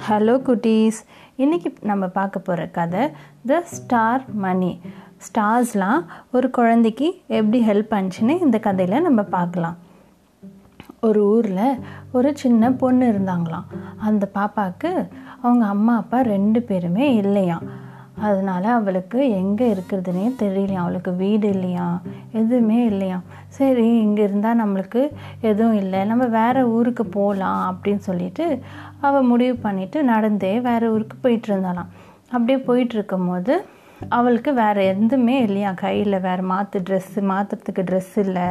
Hello குட்டீஸ் இன்றைக்கி நம்ம பார்க்க போகிற கதை த ஸ்டார் மணி ஸ்டார்ஸ்லாம் ஒரு குழந்தைக்கு எப்படி ஹெல்ப் பண்ணுச்சுன்னு இந்த கதையில் நம்ம பார்க்கலாம். ஒரு ஊரில் ஒரு சின்ன பொண்ணு இருந்தாங்களாம். அந்த பாப்பாவுக்கு அவங்க அம்மா அப்பா ரெண்டு பேருமே இல்லையாம். அதனால் அவளுக்கு எங்கே இருக்கிறதுனே தெரியலையாம். அவளுக்கு வீடு இல்லையா எதுவுமே இல்லையாம். சரி இங்கே இருந்தால் நம்மளுக்கு எதுவும் இல்லை. நம்ம வேறு ஊருக்கு போகலாம் அப்படின்னு சொல்லிட்டு அவள் முடிவு பண்ணிவிட்டு நடந்தே வேறு ஊருக்கு போயிட்டு இருந்தாலாம் அப்படியே போயிட்டுருக்கும் போது அவளுக்கு வேறு எதுவுமே இல்லையா? கையில் வேறு மாற்று ட்ரெஸ்ஸு மாற்றுறதுக்கு ட்ரெஸ் இல்லை.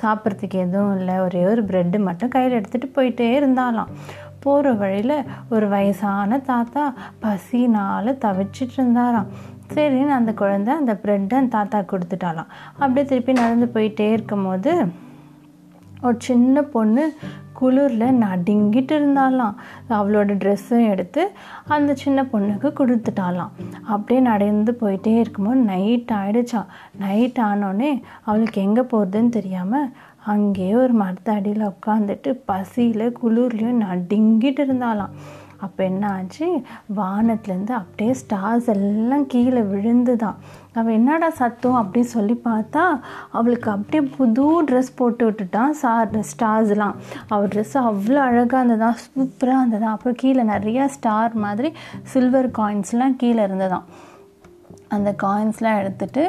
சாப்பிட்றதுக்கு எதுவும் இல்லை. ஒரே ஒரு ப்ரெட்டு மட்டும் கையில் எடுத்துகிட்டு போயிட்டே இருந்தாலாம் போகிற வழியில் ஒரு வயசான தாத்தா பசினால் தவிச்சிட்டு இருந்தாராம். சரின்னு அந்த குழந்தை அந்த ப்ரெட்டை அந்த தாத்தா கொடுத்துட்டாலாம் அப்படியே திருப்பி நடந்து போயிட்டே இருக்கும்போது ஒரு சின்ன பொண்ணு குளிரில் நடுங்கிட்டு இருந்தாலாம் அவளோட ட்ரெஸ்ஸும் எடுத்து அந்த சின்ன பொண்ணுக்கு கொடுத்துட்டாலாம் அப்படியே நடந்து போயிட்டே இருக்கும்போது நைட் ஆகிடுச்சான் நைட் ஆனோடனே அவளுக்கு எங்கே போகிறதுன்னு தெரியாமல் அங்கேயே ஒரு மரத்தடியில் உட்காந்துட்டு பசியில் குளிர்லையும் நடுங்கிட்டு இருந்தாலாம் அப்போ என்ன ஆச்சு? வானத்துலேருந்து அப்படியே ஸ்டார்ஸ் எல்லாம் கீழே விழுந்துதான். அவள் என்னடா சத்தம் அப்படின்னு சொல்லி பார்த்தா அவளுக்கு அப்படியே புது ட்ரெஸ் போட்டு விட்டுட்டான் சார் ஸ்டார்ஸ்லாம் அவள் ட்ரெஸ் அவ்வளோ அழகாக இருந்ததா சூப்பராக இருந்ததா அப்புறம் கீழே நிறையா ஸ்டார் மாதிரி சில்வர் காயின்ஸ்லாம் கீழே இருந்ததான். அந்த காயின்ஸ்லாம் எடுத்துட்டு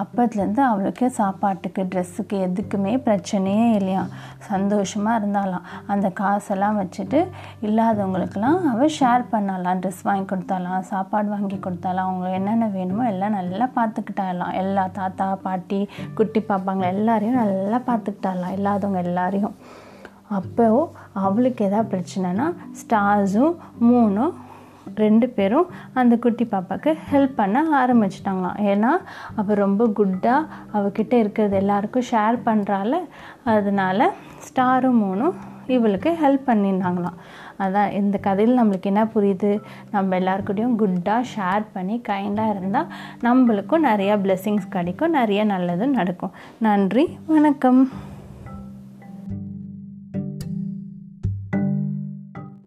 அப்பத்துலேருந்து அவளுக்கு சாப்பாட்டுக்கு ட்ரெஸ்ஸுக்கு எதுக்குமே பிரச்சனையே இல்லையா? சந்தோஷமாக இருந்தாலாம். அந்த காசெல்லாம் வச்சுட்டு இல்லாதவங்களுக்கெல்லாம் அவள் ஷேர் பண்ணலாம். ட்ரெஸ் வாங்கி கொடுத்தாலாம் சாப்பாடு வாங்கி கொடுத்தாலாம். அவங்க என்னென்ன வேணுமோ எல்லாம் நல்லா பார்த்துக்கிட்டாலாம். எல்லா தாத்தா பாட்டி குட்டி பாப்பாங்க எல்லாரையும் நல்லா பார்த்துக்கிட்டாலாம். இல்லாதவங்க எல்லாரையும். அப்போ அவளுக்கு எதாவது பிரச்சனைனா ஸ்டார்ஸும் மூணும் ரெண்டு பேரும் அந்த குட்டி பாப்பாவுக்கு ஹெல்ப் பண்ண ஆரம்பிச்சிட்டாங்களாம். ஏன்னா அவள் ரொம்ப குட்டாக அவகிட்ட இருக்கிறது எல்லாருக்கும் ஷேர் பண்ணுறால அதனால ஸ்டாரும் மூணும் இவளுக்கு ஹெல்ப் பண்ணியிருந்தாங்களாம். அதான் இந்த கதையில் நம்மளுக்கு என்ன புரியுது? நம்ம எல்லாருக்கூடையும் குட்டாக ஷேர் பண்ணி கைண்டாக இருந்தால் நம்மளுக்கும் நிறையா பிளெஸ்ஸிங்ஸ் கிடைக்கும் நிறைய நல்லதும் நடக்கும். நன்றி வணக்கம்.